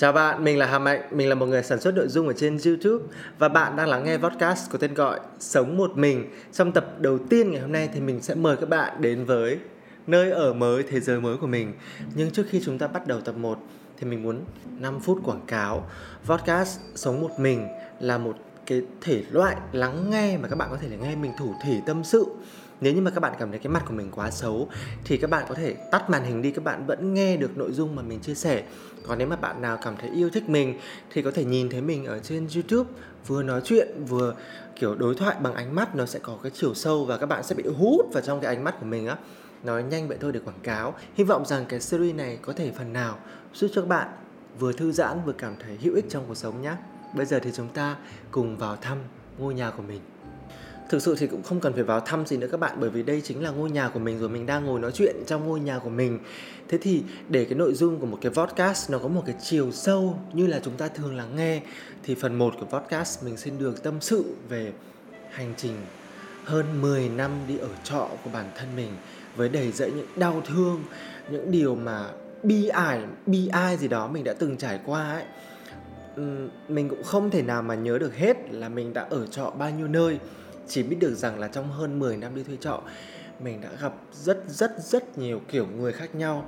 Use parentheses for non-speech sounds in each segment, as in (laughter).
Chào bạn, mình là Hà Mạnh, mình là một người sản xuất nội dung ở trên YouTube và bạn đang lắng nghe podcast có tên gọi Sống một mình. Trong tập đầu tiên ngày hôm nay thì mình sẽ mời các bạn đến với nơi ở mới, thế giới mới của mình. Nhưng trước khi chúng ta bắt đầu tập 1 thì mình muốn 5 phút quảng cáo. Podcast Sống một mình là một cái thể loại lắng nghe mà các bạn có thể nghe mình thủ thỉ tâm sự nếu như mà các bạn cảm thấy cái mặt của mình quá xấu thì các bạn có thể tắt màn hình đi các bạn vẫn nghe được nội dung mà mình chia sẻ còn nếu mà bạn nào cảm thấy yêu thích mình thì có thể nhìn thấy mình ở trên youtube, vừa nói chuyện, vừa, kiểu, đối thoại bằng ánh mắt, nó sẽ có cái chiều sâu và các bạn sẽ bị hút vào trong cái ánh mắt của mình á. Nói nhanh vậy thôi để quảng cáo. Hy vọng rằng cái series này có thể phần nào giúp cho các bạn vừa thư giãn, vừa cảm thấy hữu ích trong cuộc sống nhé bây giờ thì chúng ta cùng vào thăm ngôi nhà của mình thực sự thì cũng không cần phải vào thăm gì nữa các bạn, bởi vì đây chính là ngôi nhà của mình rồi, mình đang ngồi nói chuyện trong ngôi nhà của mình. Thế thì để cái nội dung của một cái podcast nó có một cái chiều sâu như là chúng ta thường lắng nghe, thì phần 1 của podcast mình xin được tâm sự về hành trình hơn 10 năm đi ở trọ của bản thân mình, với đầy dẫy những đau thương, những điều mà bi ải bi ai gì đó mình đã từng trải qua ấy. Mình cũng không thể nào mà nhớ được hết là mình đã ở trọ bao nhiêu nơi chỉ biết được rằng là trong hơn 10 năm đi thuê trọ mình đã gặp rất rất rất nhiều kiểu người khác nhau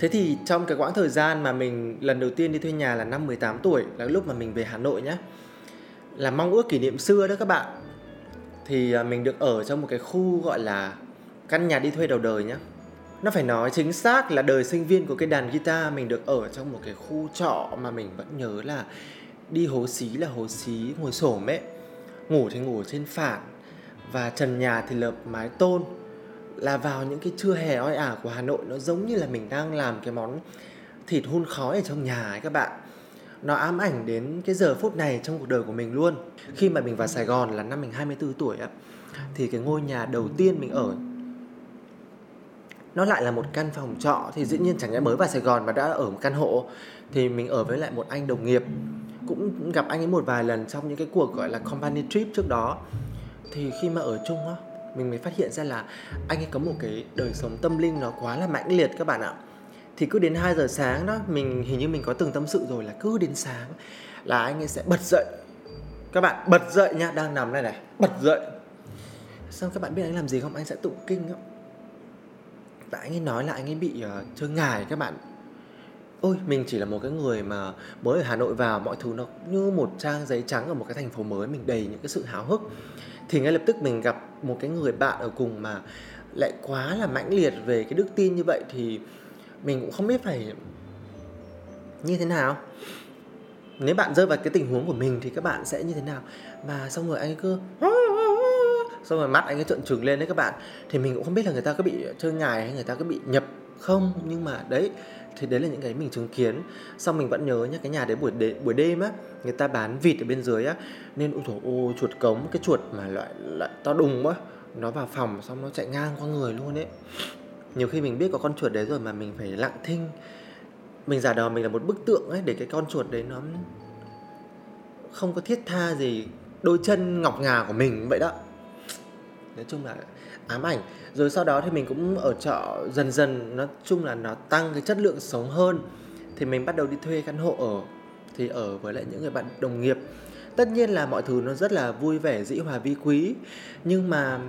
Thế thì trong cái quãng thời gian mà mình lần đầu tiên đi thuê nhà là năm 18 tuổi là lúc mà mình về Hà Nội nhé, Là mong ước kỷ niệm xưa đó các bạn. Thì à, mình được ở trong một cái khu gọi là căn nhà đi thuê đầu đời nhé. Nó phải nói chính xác là đời sinh viên của cái đàn guitar mình được ở trong một cái khu trọ mà mình vẫn nhớ là đi hố xí là hố xí ngồi xổm ấy. Ngủ thì ngủ trên phản và trần nhà thì lợp mái tôn. Là vào những cái trưa hè oi ả của Hà Nội, nó giống như là mình đang làm cái món thịt hun khói ở trong nhà ấy các bạn. Nó ám ảnh đến cái giờ phút này trong cuộc đời của mình luôn. Khi mà mình vào Sài Gòn là năm mình 24 tuổi á, thì cái ngôi nhà đầu tiên mình ở, nó lại là một căn phòng trọ. Thì dĩ nhiên chẳng lẽ mới vào Sài Gòn mà đã ở một căn hộ. Thì mình ở với lại một anh đồng nghiệp. Cũng gặp anh ấy một vài lần trong những cái cuộc gọi là company trip trước đó thì khi mà ở chung á mình mới phát hiện ra là anh ấy có một cái đời sống tâm linh nó quá là mãnh liệt các bạn ạ. Thì cứ đến 2 giờ sáng đó mình hình như mình có từng tâm sự rồi là cứ đến sáng là anh ấy sẽ bật dậy. Các bạn bật dậy nha đang nằm đây này bật dậy. Xong các bạn biết anh làm gì không? Anh sẽ tụng kinh á. Và anh ấy nói là anh ấy bị ờ, uh, chơi ngài các bạn. Ôi mình chỉ là một cái người mà mới ở Hà Nội vào mọi thứ nó như một trang giấy trắng ở một cái thành phố mới mình đầy những cái sự háo hức thì ngay lập tức mình gặp một cái người bạn ở cùng mà lại quá là mãnh liệt về cái đức tin như vậy thì mình cũng không biết phải như thế nào. Nếu bạn rơi vào cái tình huống của mình thì các bạn sẽ như thế nào? Mà xong rồi anh ấy cứ xong rồi mắt anh ấy trợn trừng lên đấy các bạn. Thì mình cũng không biết là người ta có bị chơi ngài hay người ta có bị nhập không? Nhưng mà đấy thì đấy là những cái mình chứng kiến. Xong mình vẫn nhớ nhá cái nhà đấy buổi đêm, buổi đêm á người ta bán vịt ở bên dưới á nên ôi thổ ô chuột cống cái chuột mà loại loại to đùng quá nó vào phòng xong nó chạy ngang qua người luôn ấy. Nhiều khi mình biết có con chuột đấy rồi mà mình phải lặng thinh. Mình giả đò mình là một bức tượng ấy để cái con chuột đấy nó không có thiết tha gì đôi chân ngọc ngà của mình vậy đó. Nói chung là ám ảnh. Rồi sau đó thì mình cũng ở trọ dần dần, nói chung là nó tăng cái chất lượng sống hơn. Thì mình bắt đầu đi thuê căn hộ ở, thì ở với lại những người bạn đồng nghiệp. Tất nhiên là mọi thứ nó rất là vui vẻ, dĩ hòa, vi quý. Nhưng mà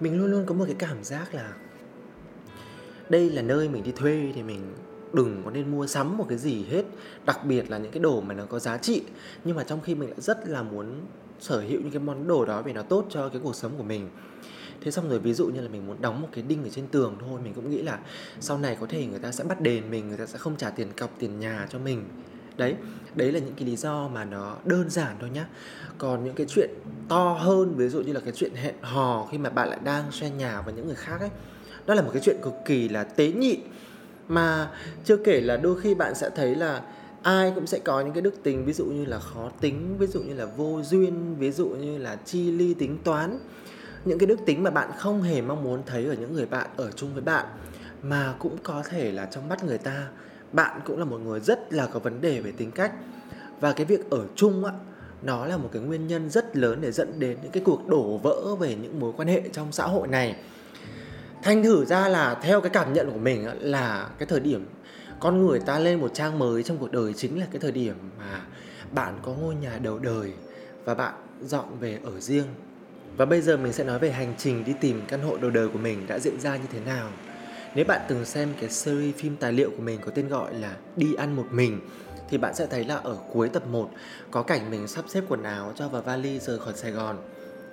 mình luôn luôn có một cái cảm giác là đây là nơi mình đi thuê thì mình đừng có nên mua sắm một cái gì hết. Đặc biệt là những cái đồ mà nó có giá trị. Nhưng mà trong khi mình lại rất là muốn sở hữu những cái món đồ đó vì nó tốt cho cái cuộc sống của mình thế xong rồi ví dụ như là mình muốn đóng một cái đinh ở trên tường thôi, mình cũng nghĩ là sau này có thể người ta sẽ bắt đền mình, người ta sẽ không trả tiền cọc, tiền nhà cho mình. Đấy đấy là những cái lý do mà nó đơn giản thôi nhá. Còn những cái chuyện to hơn, ví dụ như là cái chuyện hẹn hò khi mà bạn lại đang share nhà với những người khác ấy đó là một cái chuyện cực kỳ là tế nhị. Mà chưa kể là đôi khi bạn sẽ thấy là ai cũng sẽ có những cái đức tính, ví dụ như là khó tính, ví dụ như là vô duyên, ví dụ như là chi ly tính toán những cái đức tính mà bạn không hề mong muốn thấy ở những người bạn ở chung với bạn, mà cũng có thể là trong mắt người ta, bạn cũng là một người rất là có vấn đề về tính cách. Và cái việc ở chung á, nó là một cái nguyên nhân rất lớn để dẫn đến những cái cuộc đổ vỡ về những mối quan hệ trong xã hội này. Thành thử ra là theo cái cảm nhận của mình á, là cái thời điểm con người ta lên một trang mới trong cuộc đời chính là cái thời điểm mà bạn có ngôi nhà đầu đời và bạn dọn về ở riêng và bây giờ mình sẽ nói về hành trình đi tìm căn hộ đầu đời của mình đã diễn ra như thế nào nếu bạn từng xem cái series phim tài liệu của mình có tên gọi là Đi ăn một mình, thì bạn sẽ thấy là ở cuối tập 1 có cảnh mình sắp xếp quần áo, cho vào vali rời khỏi Sài Gòn.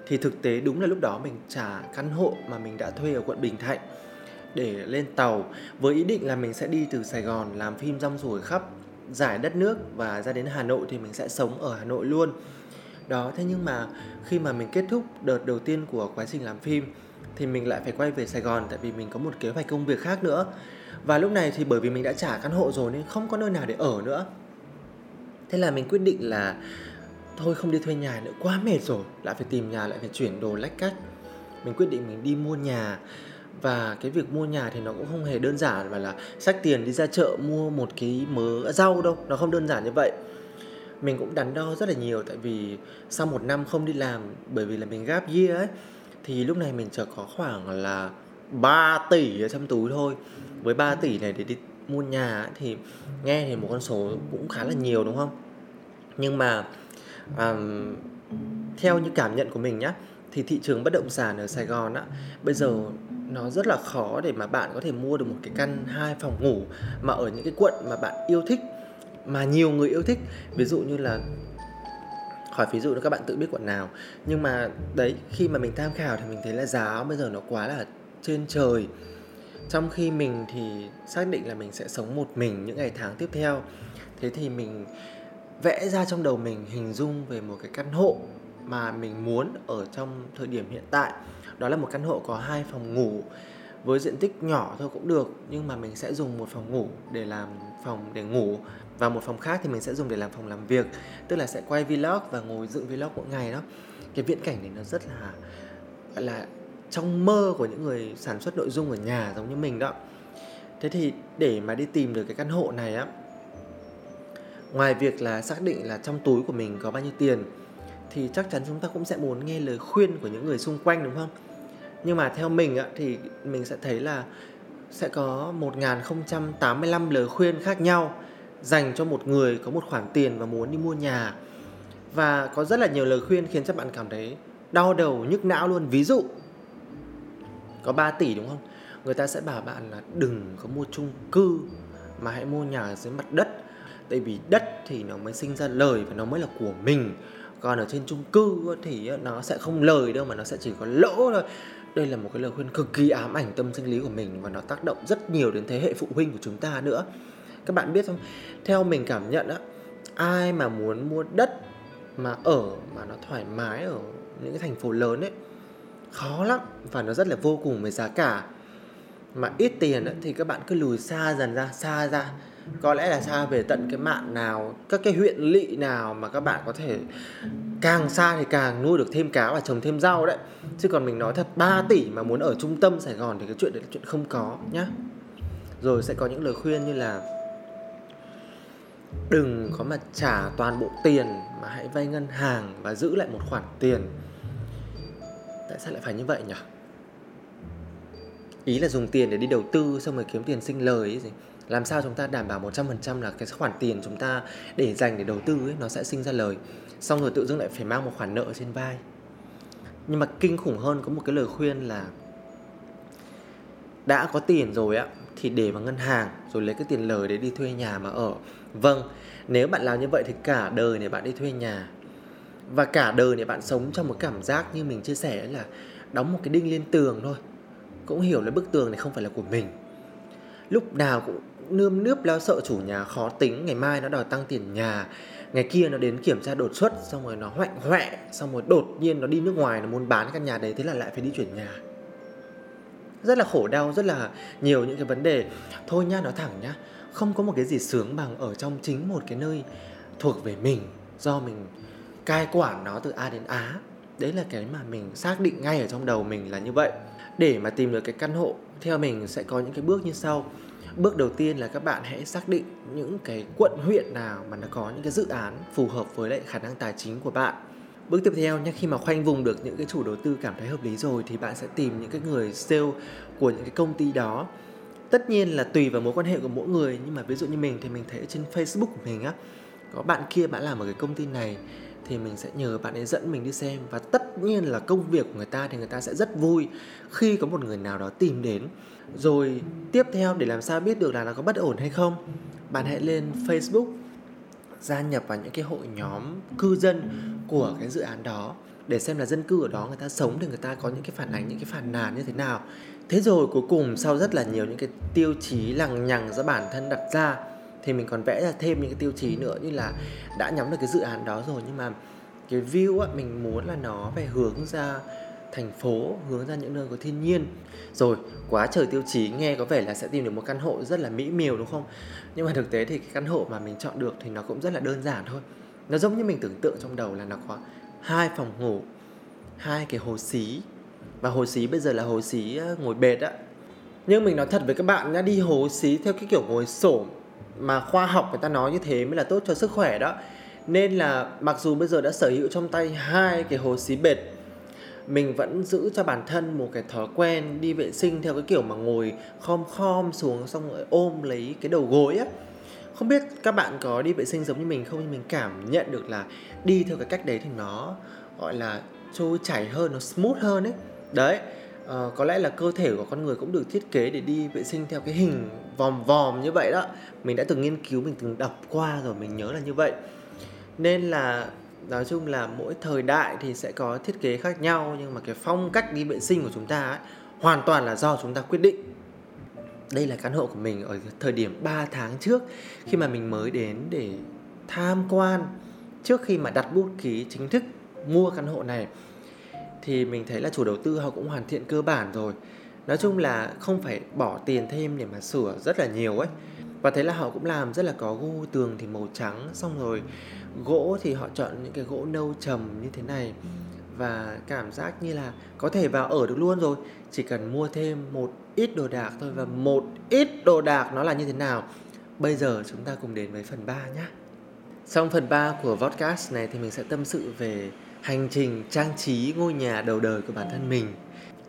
Thì thực tế đúng là lúc đó mình trả căn hộ mà mình đã thuê ở quận Bình Thạnh để lên tàu, với ý định là mình sẽ đi từ Sài Gòn làm phim rong ruổi khắp giải đất nước và ra đến Hà Nội thì mình sẽ sống ở Hà Nội luôn. Đó, thế nhưng mà khi mà mình kết thúc đợt đầu tiên của quá trình làm phim thì mình lại phải quay về Sài Gòn tại vì mình có một kế hoạch công việc khác nữa. Và lúc này thì bởi vì mình đã trả căn hộ rồi nên không có nơi nào để ở nữa. Thế là mình quyết định là thôi không đi thuê nhà nữa quá mệt rồi, lại phải tìm nhà lại phải chuyển đồ lách cách. Mình quyết định mình đi mua nhà và cái việc mua nhà thì nó cũng không hề đơn giản mà là sách tiền đi ra chợ mua một cái mớ rau đâu, nó không đơn giản như vậy mình cũng đắn đo rất là nhiều tại vì sau một năm không đi làm bởi vì là mình gap year ấy thì lúc này mình chỉ có khoảng là 3 tỷ ở trong túi thôi. Với 3 tỷ này để đi mua nhà thì nghe thì một con số cũng khá là nhiều đúng không? Nhưng mà um, theo như cảm nhận của mình nhá thì thị trường bất động sản ở Sài Gòn á bây giờ nó rất là khó để mà bạn có thể mua được một cái căn hai phòng ngủ mà ở những cái quận mà bạn yêu thích mà nhiều người yêu thích. Ví dụ như là khỏi ví dụ nữa các bạn tự biết quận nào. Nhưng mà đấy, khi mà mình tham khảo thì mình thấy là giá bây giờ nó quá là trên trời. Trong khi mình thì xác định là mình sẽ sống một mình những ngày tháng tiếp theo. Thế thì mình vẽ ra trong đầu mình hình dung về một cái căn hộ mà mình muốn ở trong thời điểm hiện tại. Đó là một căn hộ có hai phòng ngủ, với diện tích nhỏ thôi cũng được, nhưng mà mình sẽ dùng một phòng ngủ để làm phòng để ngủ và một phòng khác thì mình sẽ dùng để làm phòng làm việc tức là sẽ quay vlog và ngồi dựng vlog mỗi ngày đó. Cái viễn cảnh này nó rất là gọi là trong mơ của những người sản xuất nội dung ở nhà giống như mình đó. Thế thì để mà đi tìm được cái căn hộ này á ngoài việc là xác định là trong túi của mình có bao nhiêu tiền thì chắc chắn chúng ta cũng sẽ muốn nghe lời khuyên của những người xung quanh đúng không? Nhưng mà theo mình á, thì mình sẽ thấy là sẽ có 1085 lời khuyên khác nhau dành cho một người có một khoản tiền và muốn đi mua nhà. Và có rất là nhiều lời khuyên khiến cho bạn cảm thấy đau đầu, nhức não luôn. Ví dụ, có 3 tỷ đúng không? Người ta sẽ bảo bạn là đừng có mua chung cư, mà hãy mua nhà dưới mặt đất. Tại vì đất thì nó mới sinh ra lời và nó mới là của mình. Còn ở trên chung cư thì nó sẽ không lời đâu, mà nó sẽ chỉ có lỗ thôi. Đây là một cái lời khuyên cực kỳ ám ảnh tâm sinh lý của mình và nó tác động rất nhiều đến thế hệ phụ huynh của chúng ta nữa các bạn biết không? Theo mình cảm nhận á ai mà muốn mua đất mà ở mà nó thoải mái ở những cái thành phố lớn ấy khó lắm và nó rất là vô cùng về giá cả. Mà ít tiền ấy, thì các bạn cứ lùi xa dần ra xa ra. Có lẽ là xa về tận cái mạng nào các cái huyện lỵ nào mà các bạn có thể càng xa thì càng nuôi được thêm cá và trồng thêm rau đấy. Chứ còn mình nói thật 3 tỷ mà muốn ở trung tâm Sài Gòn thì cái chuyện đấy là chuyện không có nhá. Rồi sẽ có những lời khuyên như là đừng có mà trả toàn bộ tiền mà hãy vay ngân hàng và giữ lại một khoản tiền. Tại sao lại phải như vậy nhỉ? Ý là dùng tiền để đi đầu tư xong rồi kiếm tiền sinh lời ấy gì? Làm sao chúng ta đảm bảo 100% là cái khoản tiền chúng ta để dành để đầu tư ấy, nó sẽ sinh ra lời. Xong rồi tự dưng lại phải mang một khoản nợ trên vai. Nhưng mà kinh khủng hơn có một cái lời khuyên là đã có tiền rồi á thì để vào ngân hàng, rồi lấy cái tiền lời để đi thuê nhà mà ở. Vâng nếu bạn làm như vậy thì cả đời này bạn đi thuê nhà. Và cả đời này bạn sống trong một cảm giác như mình chia sẻ là đóng một cái đinh lên tường thôi. Cũng hiểu là bức tường này không phải là của mình. Lúc nào cũng nươm nướp lo sợ chủ nhà khó tính, ngày mai nó đòi tăng tiền nhà, ngày kia nó đến kiểm tra đột xuất, xong rồi nó hoạnh hoẹ, xong rồi đột nhiên nó đi nước ngoài, nó muốn bán căn nhà đấy, thế là lại phải đi chuyển nhà rất là khổ đau, rất là nhiều những cái vấn đề. Thôi nha nói thẳng nhá. Không có một cái gì sướng bằng ở trong chính một cái nơi thuộc về mình, do mình cai quản nó từ A đến Á. Đấy là cái mà mình xác định ngay ở trong đầu mình là như vậy. Để mà tìm được cái căn hộ, theo mình sẽ có những cái bước như sau. Bước đầu tiên là các bạn hãy xác định những cái quận huyện nào mà nó có những cái dự án phù hợp với lại khả năng tài chính của bạn bước tiếp theo nhé khi mà khoanh vùng được những cái chủ đầu tư cảm thấy hợp lý rồi thì bạn sẽ tìm những cái người sale của những cái công ty đó. Tất nhiên là tùy vào mối quan hệ của mỗi người, nhưng mà ví dụ như mình thì mình thấy trên Facebook của mình á, có bạn kia bạn làm ở cái công ty này thì mình sẽ nhờ bạn ấy dẫn mình đi xem. Và tất nhiên là công việc của người ta thì người ta sẽ rất vui khi có một người nào đó tìm đến. Rồi tiếp theo để làm sao biết được là nó có bất ổn hay không, bạn hãy lên Facebook gia nhập vào những cái hội nhóm cư dân của cái dự án đó để xem là dân cư ở đó người ta sống thì người ta có những cái phản ánh, những cái phản nàn như thế nào. Thế rồi cuối cùng sau rất là nhiều những cái tiêu chí lằng nhằng do bản thân đặt ra thì mình còn vẽ ra thêm những cái tiêu chí nữa như là đã nhắm được cái dự án đó rồi nhưng mà cái view á, mình muốn là nó phải hướng ra thành phố hướng ra những nơi có thiên nhiên. Rồi, quá trời tiêu chí, nghe có vẻ là sẽ tìm được một căn hộ rất là mỹ miều, đúng không? Nhưng mà thực tế thì cái căn hộ mà mình chọn được thì nó cũng rất là đơn giản thôi. Nó giống như mình tưởng tượng trong đầu là nó có hai phòng ngủ, hai cái hồ xí. Và hồ xí bây giờ là hồ xí ờ, ngồi bệt á. Nhưng mình nói thật với các bạn nhá, đi hồ xí theo cái kiểu ngồi xổm mà khoa học người ta nói như thế mới là tốt cho sức khỏe đó. Nên là mặc dù bây giờ đã sở hữu trong tay hai cái hồ xí bệt mình vẫn giữ cho bản thân một cái thói quen đi vệ sinh theo cái kiểu mà ngồi khom khom xuống xong rồi ôm lấy cái đầu gối á. Không biết các bạn có đi vệ sinh giống như mình không? Nhưng mình cảm nhận được là đi theo cái cách đấy thì nó gọi là trôi chảy hơn nó smooth hơn ấy. Đấy à, có lẽ là cơ thể của con người cũng được thiết kế để đi vệ sinh theo cái hình vòm vòm như vậy đó. Mình đã từng nghiên cứu mình từng đọc qua rồi mình nhớ là như vậy. Nên là nói chung là mỗi thời đại thì sẽ có thiết kế khác nhau nhưng mà cái phong cách đi vệ sinh của chúng ta ấy, hoàn toàn là do chúng ta quyết định. Đây là căn hộ của mình ở thời điểm 3 tháng trước khi mà mình mới đến để tham quan. Trước khi mà đặt bút ký chính thức mua căn hộ này thì mình thấy là chủ đầu tư họ cũng hoàn thiện cơ bản rồi. Nói chung là không phải bỏ tiền thêm để mà sửa rất là nhiều ấy và thấy là họ cũng làm rất là có gu, tường thì màu trắng, xong rồi gỗ thì họ chọn những cái gỗ nâu trầm như thế này. Và cảm giác như là có thể vào ở được luôn rồi, chỉ cần mua thêm một ít đồ đạc thôi. Và một ít đồ đạc nó là như thế nào? Bây giờ chúng ta cùng đến với phần 3 nhé trong phần 3 của podcast này thì mình sẽ tâm sự về hành trình, trang trí ngôi nhà đầu đời của bản thân mình.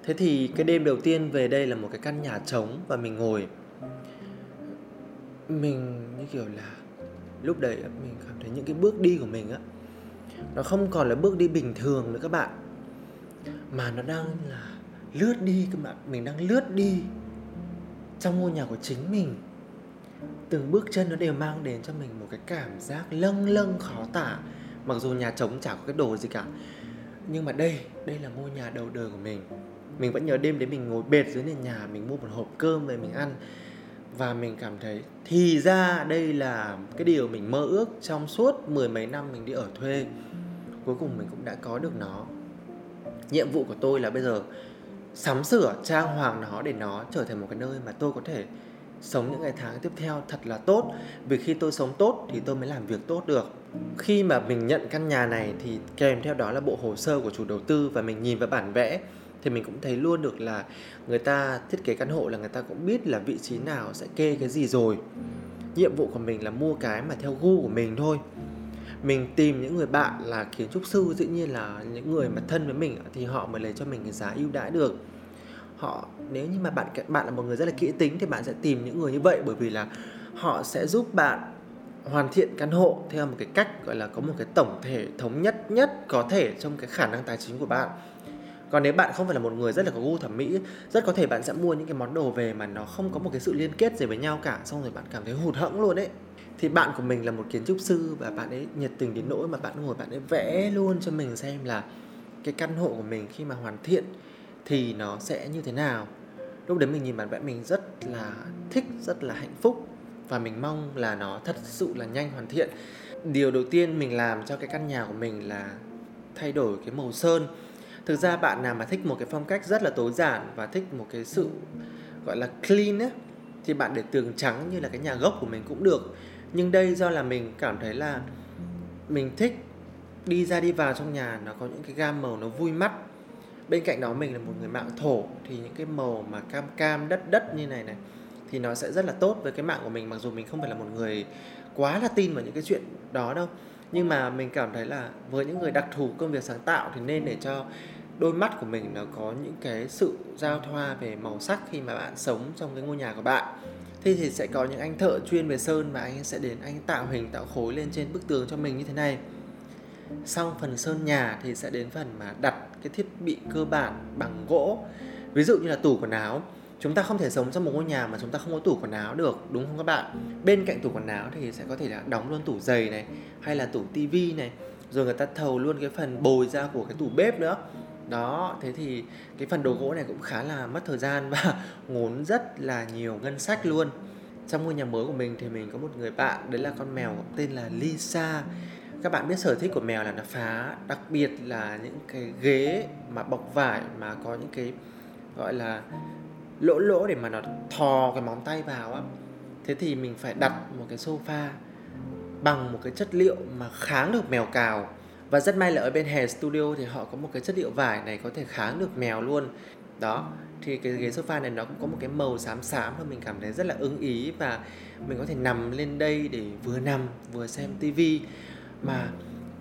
Thế thì cái đêm đầu tiên về đây là một cái căn nhà trống và mình ngồi mình như kiểu là lúc đấy mình cảm thấy những cái bước đi của mình á, nó không còn là bước đi bình thường nữa các bạn. Mà nó đang là lướt đi các bạn, mình đang lướt đi trong ngôi nhà của chính mình. Từng bước chân nó đều mang đến cho mình một cái cảm giác lâng lâng khó tả, mặc dù nhà trống chả có cái đồ gì cả. Nhưng mà đây đây là ngôi nhà đầu đời của mình. Mình vẫn nhớ đêm đấy mình ngồi bệt dưới nền nhà, mình mua một hộp cơm về mình ăn và mình cảm thấy, thì ra đây là cái điều mình mơ ước trong suốt mười mấy năm mình đi ở thuê. Cuối cùng mình cũng đã có được nó. Nhiệm vụ của tôi là bây giờ sắm sửa trang hoàng nó để nó trở thành một cái nơi mà tôi có thể sống những ngày tháng tiếp theo thật là tốt. Vì khi tôi sống tốt thì tôi mới làm việc tốt được. Khi mà mình nhận căn nhà này thì kèm theo đó là bộ hồ sơ của chủ đầu tư và mình nhìn vào bản vẽ thì mình cũng thấy luôn được là người ta thiết kế căn hộ là người ta cũng biết là vị trí nào sẽ kê cái gì rồi. Nhiệm vụ của mình là mua cái mà theo gu của mình thôi. Mình tìm những người bạn là kiến trúc sư, dĩ nhiên là những người mà thân với mình thì họ mới lấy cho mình cái giá ưu đãi được. Họ, nếu như mà bạn bạn là một người rất là kỹ tính thì bạn sẽ tìm những người như vậy bởi vì là họ sẽ giúp bạn hoàn thiện căn hộ theo một cái cách, gọi là có một cái tổng thể thống nhất nhất có thể trong cái khả năng tài chính của bạn còn nếu bạn không phải là một người rất là có gu thẩm mỹ, rất có thể bạn sẽ mua những cái món đồ về mà nó không có một cái sự liên kết gì với nhau cả, xong rồi bạn cảm thấy hụt hẫng luôn đấy thì bạn của mình là một kiến trúc sư và bạn ấy nhiệt tình đến nỗi mà bạn ngồi bạn ấy vẽ luôn cho mình xem là cái căn hộ của mình khi mà hoàn thiện thì nó sẽ như thế nào. Lúc đấy mình nhìn bản vẽ mình rất là thích, rất là hạnh phúc và mình mong là nó thật sự là nhanh hoàn thiện. Điều đầu tiên mình làm cho cái căn nhà của mình là thay đổi cái màu sơn thực ra bạn nào mà thích một cái phong cách rất là tối giản và thích một cái sự, gọi là, clean ấy thì bạn để tường trắng như là cái nhà gốc của mình cũng được. Nhưng đây do là mình cảm thấy là mình thích đi ra đi vào trong nhà, nó có những cái gam màu nó vui mắt. Bên cạnh đó mình là một người mạng thổ, thì những cái màu mà cam cam, đất đất như này này thì nó sẽ rất là tốt với cái mạng của mình, mặc dù mình không phải là một người quá là tin vào những cái chuyện đó đâu. Nhưng mà mình cảm thấy là với những người đặc thù công việc sáng tạo thì nên để cho đôi mắt của mình nó có những cái sự giao thoa về màu sắc khi mà bạn sống trong cái ngôi nhà của bạn. Thì thì sẽ có những anh thợ chuyên về sơn và anh sẽ đến anh tạo hình, tạo khối lên trên bức tường cho mình như thế này. Xong phần sơn nhà thì sẽ đến phần mà đặt cái thiết bị cơ bản bằng gỗ, ví dụ như là tủ quần áo chúng ta không thể sống trong một ngôi nhà mà chúng ta không có tủ quần áo được, đúng không các bạn? Bên cạnh tủ quần áo thì sẽ có thể là đóng luôn tủ giày này, hay là tủ tivi này, rồi người ta thầu luôn cái phần bồi ra của cái tủ bếp nữa. Đó, thế thì cái phần đồ gỗ này cũng khá là mất thời gian và (laughs) ngốn rất là nhiều ngân sách luôn. Trong ngôi nhà mới của mình thì mình có một người bạn, đấy là con mèo tên là Lisa. Các bạn biết sở thích của mèo là nó phá, đặc biệt là những cái ghế mà bọc vải mà có những cái, gọi là lỗ lỗ để mà nó thò cái móng tay vào á. Thế thì mình phải đặt một cái sofa bằng một cái chất liệu mà kháng được mèo cào. Và rất may là ở bên hè Studio thì họ có một cái chất liệu vải này có thể kháng được mèo luôn. Đó, thì cái ghế sofa này nó cũng có một cái màu xám xám và mình cảm thấy rất là ưng ý và mình có thể nằm lên đây để vừa nằm, vừa xem tivi mà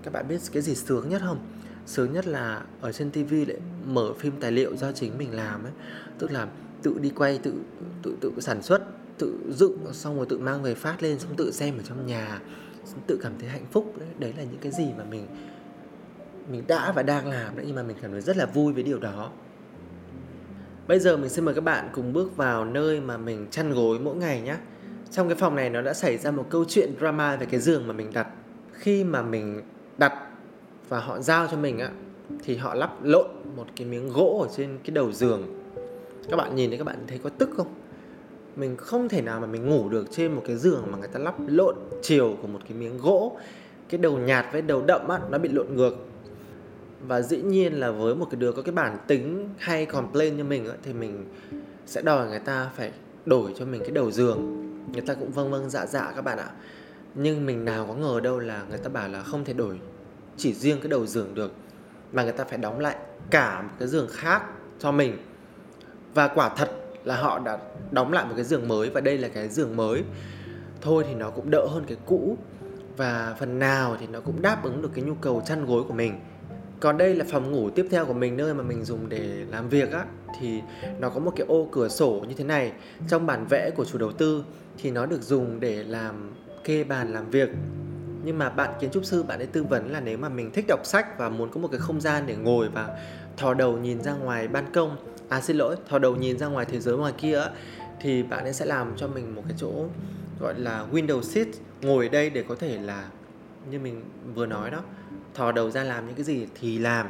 các bạn biết cái gì sướng nhất không? Sướng nhất là ở trên tivi lại mở phim tài liệu do chính mình làm ấy. Tức là tự đi quay, tự tự tự sản xuất, tự dựng, xong rồi tự mang về phát lên, xong tự xem ở trong nhà tự cảm thấy hạnh phúc. Đấy đấy là những cái gì mà mình mình đã và đang làm đấy, nhưng mà mình cảm thấy rất là vui với điều đó. Bây giờ mình xin mời các bạn cùng bước vào nơi mà mình chăn gối mỗi ngày nhé. Trong cái phòng này nó đã xảy ra một câu chuyện drama về cái giường mà mình đặt. Khi mà mình đặt và họ giao cho mình á, thì họ lắp lộn một cái miếng gỗ ở trên cái đầu giường các bạn nhìn thấy các bạn thấy có tức không? Mình không thể nào mà mình ngủ được trên một cái giường mà người ta lắp lộn chiều của một cái miếng gỗ. Cái đầu nhạt với đầu đậm á nó bị lộn ngược. Và dĩ nhiên là với một cái đứa có cái bản tính hay complain như mình á, thì mình sẽ đòi người ta phải đổi cho mình cái đầu giường. Người ta cũng vâng vâng dạ dạ các bạn ạ. Nhưng mình nào có ngờ đâu là người ta bảo là không thể đổi chỉ riêng cái đầu giường được mà người ta phải đóng lại cả một cái giường khác cho mình và quả thật là họ đã đóng lại một cái giường mới và đây là cái giường mới. Thôi thì nó cũng đỡ hơn cái cũ và phần nào thì nó cũng đáp ứng được cái nhu cầu chăn gối của mình. Còn đây là phòng ngủ tiếp theo của mình, nơi mà mình dùng để làm việc á, thì nó có một cái ô cửa sổ như thế này. Trong bản vẽ của chủ đầu tư thì nó được dùng để làm kê bàn làm việc. Nhưng mà bạn kiến trúc sư, bạn ấy tư vấn là nếu mà mình thích đọc sách và muốn có một cái không gian để ngồi và thò đầu nhìn ra ngoài ban công à xin lỗi, thò đầu nhìn ra ngoài thế giới ngoài kia thì bạn ấy sẽ làm cho mình một cái chỗ gọi là window seat, ngồi đây để có thể là, như mình vừa nói đó, thò đầu ra làm những cái gì thì làm.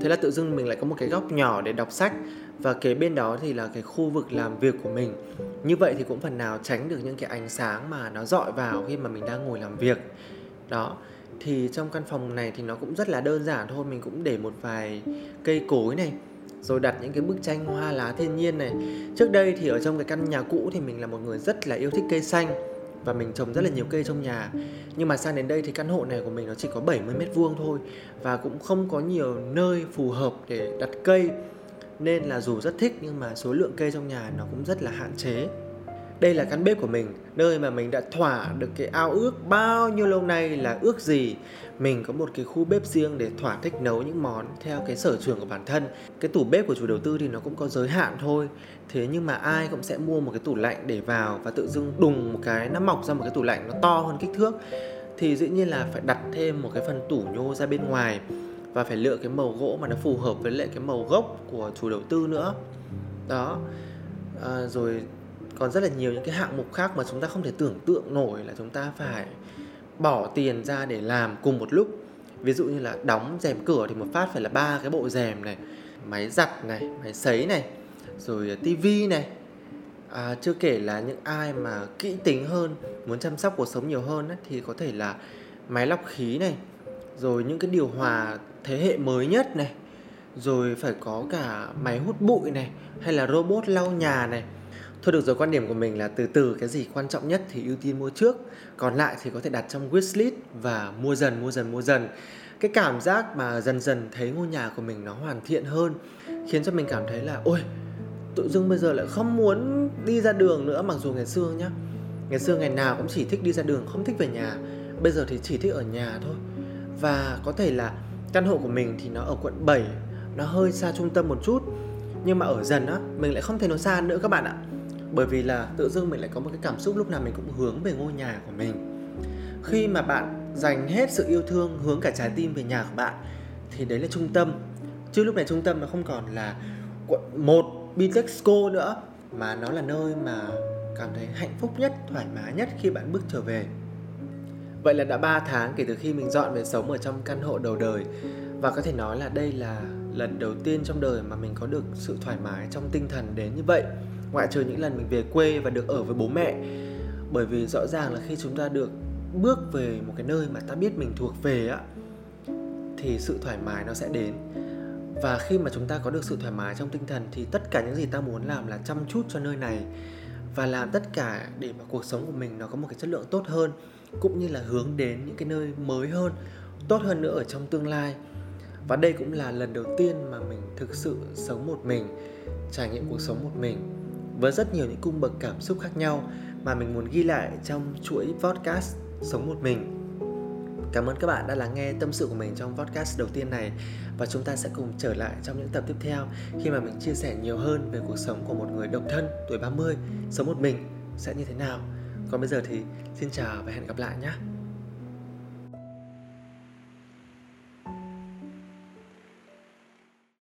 Thế là tự dưng mình lại có một cái góc nhỏ để đọc sách, và kế bên đó thì là cái khu vực làm việc của mình. Như vậy thì cũng phần nào tránh được những cái ánh sáng mà nó dọi vào khi mà mình đang ngồi làm việc. Đó, thì trong căn phòng này thì nó cũng rất là đơn giản thôi, mình cũng để một vài cây cối này rồi đặt những cái bức tranh hoa lá thiên nhiên này. Trước đây thì ở trong cái căn nhà cũ thì mình là một người rất là yêu thích cây xanh và mình trồng rất là nhiều cây trong nhà. Nhưng mà sang đến đây thì căn hộ này của mình nó chỉ có 70 mét vuông thôi và cũng không có nhiều nơi phù hợp để đặt cây. Nên là dù rất thích nhưng mà số lượng cây trong nhà nó cũng rất là hạn chế đây là căn bếp của mình nơi mà mình đã thỏa được cái ao ước bao nhiêu lâu nay là ước gì. Mình có một cái khu bếp riêng để thỏa thích nấu những món theo cái sở trường của bản thân. Cái tủ bếp của chủ đầu tư thì nó cũng có giới hạn thôi. Thế nhưng mà ai cũng sẽ mua một cái tủ lạnh để vào và tự dưng đùng một cái nó mọc ra một cái tủ lạnh nó to hơn kích thước. Thì dĩ nhiên là phải đặt thêm một cái phần tủ nhô ra bên ngoài và phải lựa cái màu gỗ mà nó phù hợp với lại cái màu gốc của chủ đầu tư nữa. Đó. À, rồi còn rất là nhiều những cái hạng mục khác mà chúng ta không thể tưởng tượng nổi là chúng ta phải bỏ tiền ra để làm cùng một lúc. Ví dụ như là đóng rèm cửa thì một phát phải là ba cái bộ rèm này máy giặt này máy sấy này rồi tivi này. À, chưa kể là những ai mà kỹ tính hơn muốn chăm sóc cuộc sống nhiều hơn ấy, thì có thể là máy lọc khí này rồi những cái điều hòa thế hệ mới nhất này rồi phải có cả máy hút bụi này hay là robot lau nhà này. Thôi được rồi, quan điểm của mình là từ từ cái gì quan trọng nhất thì ưu tiên mua trước Còn lại thì có thể đặt trong wishlist và mua dần, mua dần, mua dần. Cái cảm giác mà dần dần thấy ngôi nhà của mình nó hoàn thiện hơn Khiến cho mình cảm thấy là ôi tự dưng bây giờ lại không muốn đi ra đường nữa. Mặc dù ngày xưa nhá Ngày xưa ngày nào cũng chỉ thích đi ra đường, không thích về nhà. Bây giờ thì chỉ thích ở nhà thôi. Và có thể là căn hộ của mình thì nó ở quận 7 nó hơi xa trung tâm một chút nhưng mà ở dần á mình lại không thể nó xa nữa các bạn ạ bởi vì là tự dưng mình lại có một cái cảm xúc lúc nào mình cũng hướng về ngôi nhà của mình. Khi mà bạn dành hết sự yêu thương hướng cả trái tim về nhà của bạn thì đấy là trung tâm. Chứ lúc này trung tâm nó không còn là quận một Bitexco nữa mà nó là nơi mà cảm thấy hạnh phúc nhất, thoải mái nhất khi bạn bước trở về. Vậy là đã 3 tháng kể từ khi mình dọn về sống ở trong căn hộ đầu đời. Và có thể nói là đây là lần đầu tiên trong đời mà mình có được sự thoải mái trong tinh thần đến như vậy ngoại trừ những lần mình về quê và được ở với bố mẹ. Bởi vì rõ ràng là khi chúng ta được bước về một cái nơi mà ta biết mình thuộc về á, thì sự thoải mái nó sẽ đến. Và khi mà chúng ta có được sự thoải mái trong tinh thần thì tất cả những gì ta muốn làm là chăm chút cho nơi này và làm tất cả để mà cuộc sống của mình nó có một cái chất lượng tốt hơn, cũng như là hướng đến những cái nơi mới hơn, tốt hơn nữa ở trong tương lai. Và đây cũng là lần đầu tiên mà mình thực sự sống một mình, trải nghiệm cuộc sống một mình với rất nhiều những cung bậc cảm xúc khác nhau mà mình muốn ghi lại trong chuỗi podcast sống một mình Cảm ơn các bạn đã lắng nghe tâm sự của mình trong podcast đầu tiên này và chúng ta sẽ cùng trở lại trong những tập tiếp theo khi mà mình chia sẻ nhiều hơn về cuộc sống của một người độc thân tuổi 30 sống một mình sẽ như thế nào. Còn bây giờ thì xin chào và hẹn gặp lại nhé.